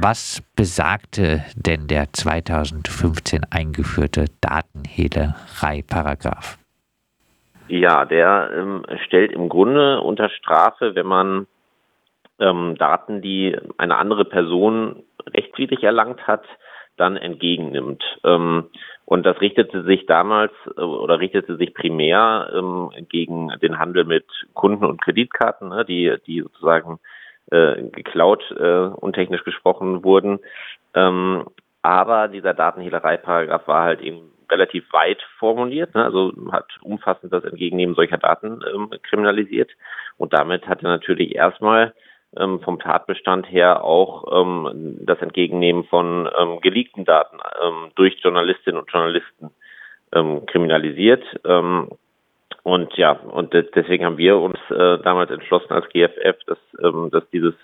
Was besagte denn der 2015 eingeführte Datenhehlerei-Paragraph? Ja, der ähm, stellt im Grunde unter Strafe, wenn man ähm, Daten, die eine andere Person rechtswidrig erlangt hat, dann entgegennimmt. Ähm, und das richtete sich damals äh, oder richtete sich primär ähm, gegen den Handel mit Kunden- und Kreditkarten, ne, die, die sozusagen äh, geklaut, äh, untechnisch gesprochen wurden. Ähm, aber dieser Datenhehlerei-Paragraph war halt eben relativ weit formuliert, ne? also hat umfassend das Entgegennehmen solcher Daten ähm, kriminalisiert. Und damit hat er natürlich erstmal ähm, vom Tatbestand her auch ähm, das Entgegennehmen von ähm, geleakten Daten ähm, durch Journalistinnen und Journalisten ähm, kriminalisiert. Und ja, und deswegen haben wir uns äh, damals entschlossen als GFF, dass, ähm, dass dieses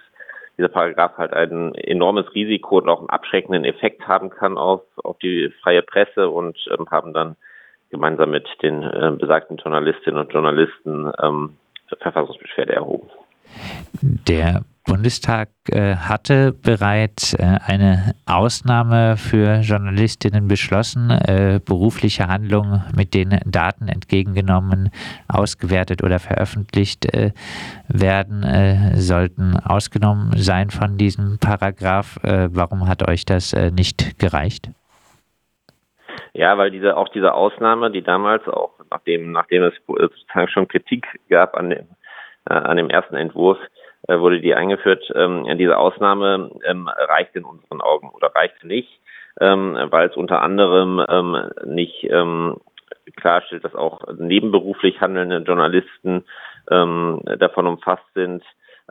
dieser Paragraph halt ein enormes Risiko und auch einen abschreckenden Effekt haben kann auf, auf die freie Presse und ähm, haben dann gemeinsam mit den äh, besagten Journalistinnen und Journalisten ähm, Verfassungsbeschwerde erhoben. Der Bundestag äh, hatte bereits äh, eine Ausnahme für Journalistinnen beschlossen. Äh, berufliche Handlungen mit den Daten entgegengenommen, ausgewertet oder veröffentlicht äh, werden, äh, sollten ausgenommen sein von diesem Paragraph. Äh, warum hat euch das nicht gereicht? Ja, weil diese auch diese Ausnahme, die damals auch nachdem nachdem es sozusagen schon Kritik gab an dem an dem ersten Entwurf, äh, wurde die eingeführt. Ähm, diese Ausnahme ähm, reicht in unseren Augen oder reicht nicht, ähm, weil es unter anderem ähm, nicht ähm, klarstellt, dass auch nebenberuflich handelnde Journalisten ähm, davon umfasst sind.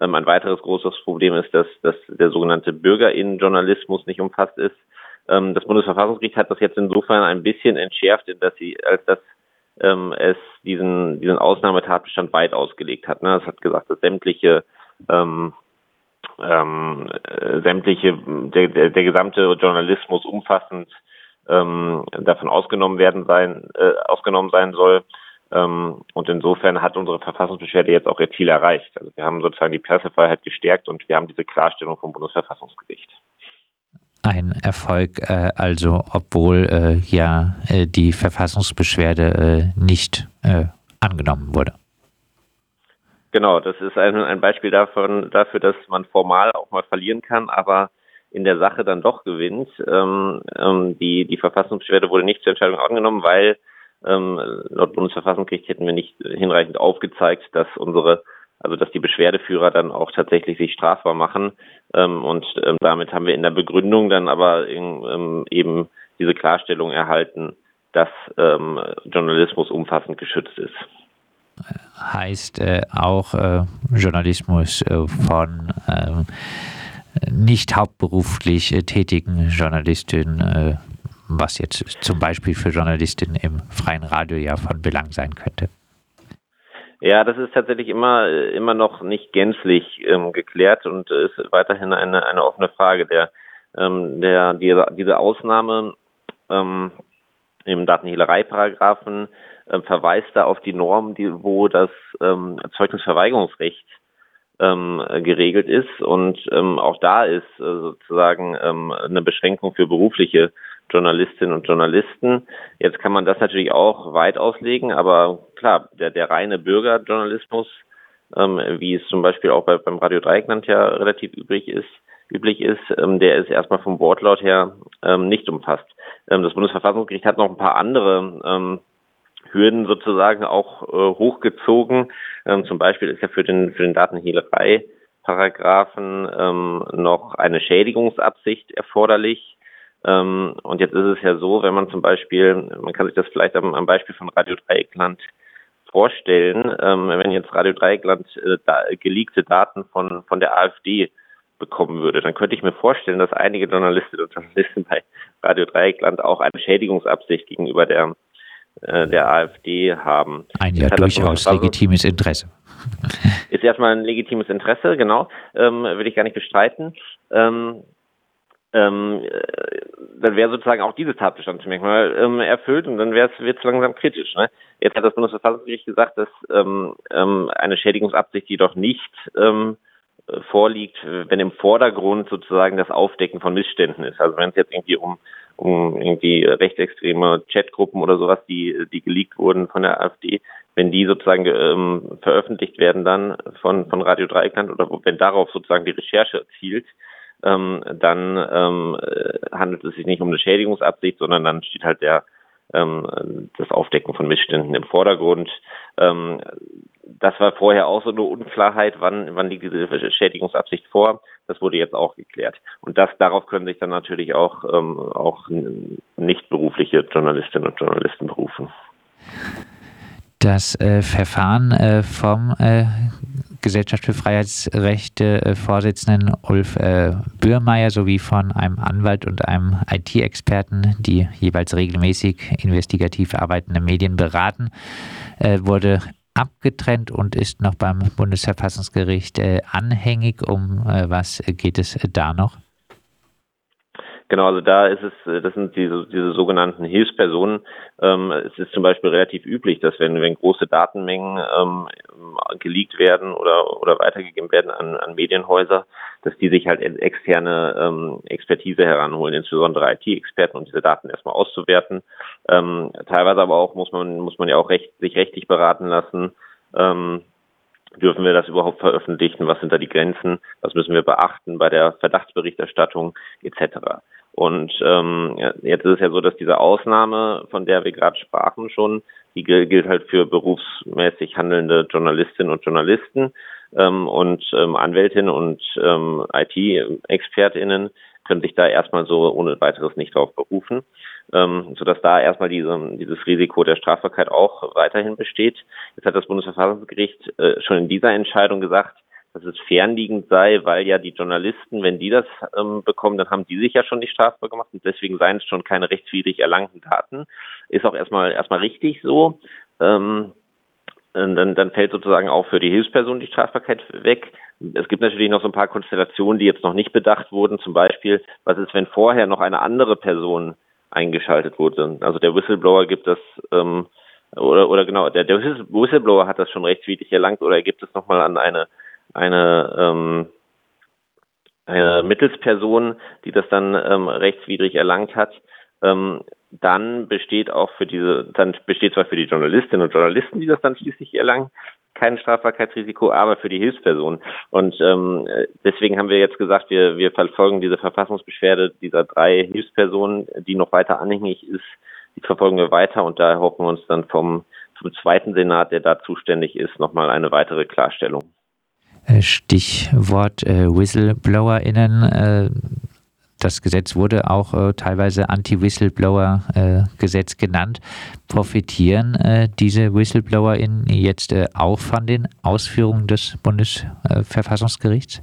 Ähm, ein weiteres großes Problem ist, dass, dass der sogenannte Bürgerinnenjournalismus nicht umfasst ist. Ähm, das Bundesverfassungsgericht hat das jetzt insofern ein bisschen entschärft, dass sie, als dass ähm, es diesen, diesen Ausnahmetatbestand weit ausgelegt hat. Ne? Es hat gesagt, dass sämtliche ähm, ähm, sämtliche, der, der, der gesamte Journalismus umfassend ähm, davon ausgenommen werden sein, äh, ausgenommen sein soll. Ähm, und insofern hat unsere Verfassungsbeschwerde jetzt auch ihr Ziel erreicht. Also wir haben sozusagen die Pressefreiheit gestärkt und wir haben diese Klarstellung vom Bundesverfassungsgericht. Ein Erfolg, äh, also obwohl äh, ja äh, die Verfassungsbeschwerde äh, nicht äh, angenommen wurde. Genau, das ist ein, ein Beispiel davon, dafür, dass man formal auch mal verlieren kann, aber in der Sache dann doch gewinnt. Ähm, ähm, die, die Verfassungsbeschwerde wurde nicht zur Entscheidung angenommen, weil ähm, laut Bundesverfassungsgericht hätten wir nicht hinreichend aufgezeigt, dass unsere, also dass die Beschwerdeführer dann auch tatsächlich sich strafbar machen. Ähm, und ähm, damit haben wir in der Begründung dann aber in, ähm, eben diese Klarstellung erhalten, dass ähm, Journalismus umfassend geschützt ist heißt äh, auch äh, Journalismus äh, von ähm, nicht hauptberuflich äh, tätigen Journalistinnen, äh, was jetzt zum Beispiel für Journalistinnen im freien Radio ja von Belang sein könnte. Ja, das ist tatsächlich immer, immer noch nicht gänzlich ähm, geklärt und ist weiterhin eine, eine offene Frage. Der, ähm, der, die, diese Ausnahme ähm, im Datenhehlerei-Paragraphen äh, verweist da auf die Norm, die, wo das ähm, Zeugnisverweigerungsrecht ähm, geregelt ist. Und ähm, auch da ist äh, sozusagen ähm, eine Beschränkung für berufliche Journalistinnen und Journalisten. Jetzt kann man das natürlich auch weit auslegen, aber klar, der, der reine Bürgerjournalismus, ähm, wie es zum Beispiel auch bei, beim Radio Dreieckland ja relativ übrig ist, üblich ist, ähm, der ist erstmal vom Wortlaut her ähm, nicht umfasst. Ähm, das Bundesverfassungsgericht hat noch ein paar andere ähm, Hürden sozusagen auch äh, hochgezogen. Ähm, zum Beispiel ist ja für den, für den Datenhehlerei Paragraphen ähm, noch eine Schädigungsabsicht erforderlich. Ähm, und jetzt ist es ja so, wenn man zum Beispiel, man kann sich das vielleicht am, am Beispiel von Radio Dreieckland vorstellen, ähm, wenn jetzt Radio Dreieckland äh, da, geleakte Daten von, von der AfD bekommen würde, dann könnte ich mir vorstellen, dass einige Journalistinnen und Journalisten bei Radio Dreieckland auch eine Schädigungsabsicht gegenüber der der AfD haben. Ein ja durchaus legitimes Interesse. Ist erstmal ein legitimes Interesse, genau, ähm, will ich gar nicht bestreiten. Ähm, ähm, äh, dann wäre sozusagen auch dieses Tatbestandsmerkmal ähm, erfüllt und dann wird es langsam kritisch. Ne? Jetzt hat das Bundesverfassungsgericht gesagt, dass ähm, ähm, eine Schädigungsabsicht jedoch nicht ähm, äh, vorliegt, wenn im Vordergrund sozusagen das Aufdecken von Missständen ist. Also wenn es jetzt irgendwie um, um irgendwie rechtsextreme Chatgruppen oder sowas, die, die geleakt wurden von der AfD, wenn die sozusagen ähm, veröffentlicht werden dann von, von Radio Dreikland oder wenn darauf sozusagen die Recherche zielt, ähm, dann ähm, äh, handelt es sich nicht um eine Schädigungsabsicht, sondern dann steht halt der ähm, das Aufdecken von Missständen im Vordergrund. Das war vorher auch so eine Unklarheit, wann, wann liegt diese Schädigungsabsicht vor. Das wurde jetzt auch geklärt. Und das, darauf können sich dann natürlich auch, ähm, auch nicht berufliche Journalistinnen und Journalisten berufen. Das äh, Verfahren äh, vom äh, Gesellschaft für Freiheitsrechte äh, Vorsitzenden Ulf äh, Bührmeier sowie von einem Anwalt und einem IT-Experten, die jeweils regelmäßig investigativ arbeitende Medien beraten, äh, wurde abgetrennt und ist noch beim Bundesverfassungsgericht anhängig. Um was geht es da noch? Genau, also da ist es, äh, das sind diese, diese sogenannten Hilfspersonen. Ähm, es ist zum Beispiel relativ üblich, dass wenn, wenn große Datenmengen ähm, geleakt werden oder, oder weitergegeben werden an, an Medienhäuser, dass die sich halt externe ähm, Expertise heranholen, insbesondere IT-Experten, um diese Daten erstmal auszuwerten. Ähm, teilweise aber auch muss man, muss man ja auch recht, sich rechtlich beraten lassen. Ähm, Dürfen wir das überhaupt veröffentlichen? Was sind da die Grenzen? Was müssen wir beachten bei der Verdachtsberichterstattung etc.? Und ähm, jetzt ist es ja so, dass diese Ausnahme, von der wir gerade sprachen schon, die gilt halt für berufsmäßig handelnde Journalistinnen und Journalisten ähm, und ähm, Anwältinnen und ähm, IT-ExpertInnen können sich da erstmal so ohne weiteres nicht drauf berufen, ähm, sodass da erstmal diese, dieses Risiko der Strafbarkeit auch weiterhin besteht. Jetzt hat das Bundesverfassungsgericht äh, schon in dieser Entscheidung gesagt, dass es fernliegend sei, weil ja die Journalisten, wenn die das ähm, bekommen, dann haben die sich ja schon nicht strafbar gemacht und deswegen seien es schon keine rechtswidrig erlangten Daten. Ist auch erstmal erstmal richtig so. Ähm, dann, dann fällt sozusagen auch für die Hilfsperson die Strafbarkeit weg. Es gibt natürlich noch so ein paar Konstellationen, die jetzt noch nicht bedacht wurden. Zum Beispiel, was ist, wenn vorher noch eine andere Person eingeschaltet wurde? Also der Whistleblower gibt das, ähm, oder, oder genau, der, der Whistleblower hat das schon rechtswidrig erlangt oder er gibt es nochmal an eine eine, ähm, eine Mittelsperson, die das dann ähm, rechtswidrig erlangt hat, ähm, dann besteht auch für diese, dann besteht zwar für die Journalistinnen und Journalisten, die das dann schließlich erlangen, kein Strafbarkeitsrisiko, aber für die Hilfsperson. Und ähm, deswegen haben wir jetzt gesagt, wir, wir verfolgen diese Verfassungsbeschwerde dieser drei Hilfspersonen, die noch weiter anhängig ist, die verfolgen wir weiter und da erhoffen wir uns dann vom, vom zweiten Senat, der da zuständig ist, nochmal eine weitere Klarstellung. Äh, Stichwort äh, WhistleblowerInnen. Äh, das Gesetz wurde auch teilweise Anti-Whistleblower-Gesetz genannt. Profitieren diese WhistleblowerInnen jetzt auch von den Ausführungen des Bundesverfassungsgerichts?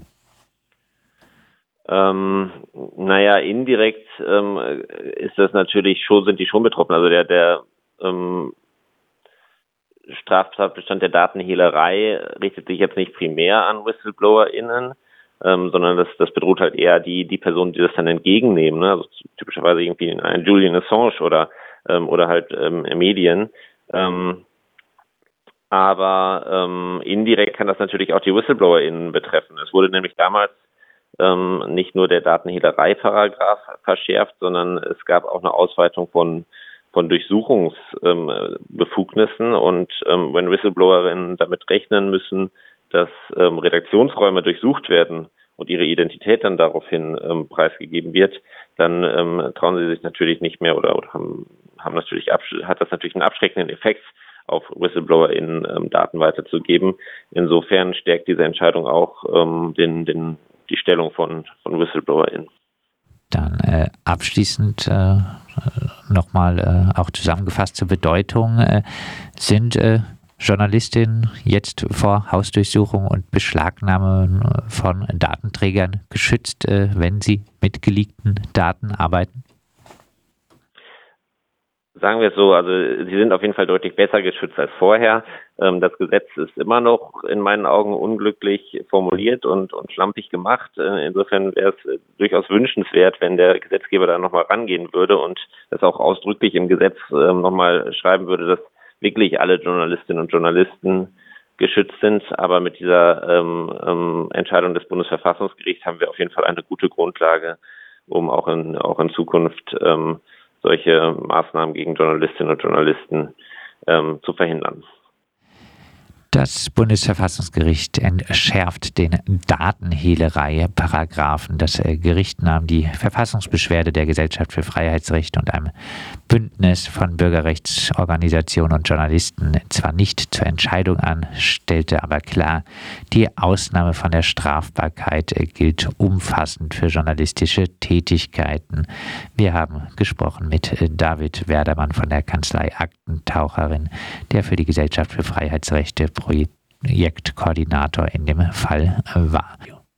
Ähm, naja, indirekt ähm, ist das natürlich schon, sind die schon betroffen. Also der, der ähm, Straftatbestand der Datenhehlerei richtet sich jetzt nicht primär an WhistleblowerInnen, ähm, sondern das, das bedroht halt eher die, die Personen, die das dann entgegennehmen. Ne? Also typischerweise irgendwie ein Julian Assange oder, ähm, oder halt ähm, Medien. Ähm, aber ähm, indirekt kann das natürlich auch die WhistleblowerInnen betreffen. Es wurde nämlich damals ähm, nicht nur der Datenhehlerei-Paragraph verschärft, sondern es gab auch eine Ausweitung von von Durchsuchungsbefugnissen ähm, und ähm, wenn Whistleblowerinnen damit rechnen müssen, dass ähm, Redaktionsräume durchsucht werden und ihre Identität dann daraufhin preisgegeben wird, dann trauen sie sich natürlich nicht mehr oder, oder haben, haben natürlich hat das natürlich einen abschreckenden Effekt auf WhistleblowerInnen ähm, Daten weiterzugeben. Insofern stärkt diese Entscheidung auch ähm, den, den, die Stellung von, von WhistleblowerInnen. Dann äh, abschließend äh, nochmal äh, auch zusammengefasst zur Bedeutung. Äh, sind äh, Journalistinnen jetzt vor Hausdurchsuchung und Beschlagnahme von Datenträgern geschützt, wenn sie mit geleakten Daten arbeiten? Sagen wir es so, also sie sind auf jeden Fall deutlich besser geschützt als vorher. Ähm, das Gesetz ist immer noch in meinen Augen unglücklich formuliert und, und schlampig gemacht. Äh, insofern wäre es äh, durchaus wünschenswert, wenn der Gesetzgeber da nochmal rangehen würde und das auch ausdrücklich im Gesetz ähm, nochmal schreiben würde, dass wirklich alle Journalistinnen und Journalisten geschützt sind. Aber mit dieser ähm, ähm, Entscheidung des Bundesverfassungsgerichts haben wir auf jeden Fall eine gute Grundlage, um auch in, auch in Zukunft ähm, solche Maßnahmen gegen Journalistinnen und Journalisten ähm, zu verhindern. Das Bundesverfassungsgericht entschärft den Datenhehlerei-Paragraphen. Das äh, Gericht nahm die Verfassungsbeschwerde der Gesellschaft für Freiheitsrechte und einem Bündnis von Bürgerrechtsorganisationen und Journalisten zwar nicht zur Entscheidung an, stellte aber klar, die Ausnahme von der Strafbarkeit äh, gilt umfassend für journalistische Tätigkeiten. Wir haben gesprochen mit äh, David Werdermann von der Kanzlei Aktentaucherin, der für die Gesellschaft für Freiheitsrechte Projektkoordinator in dem Fall war.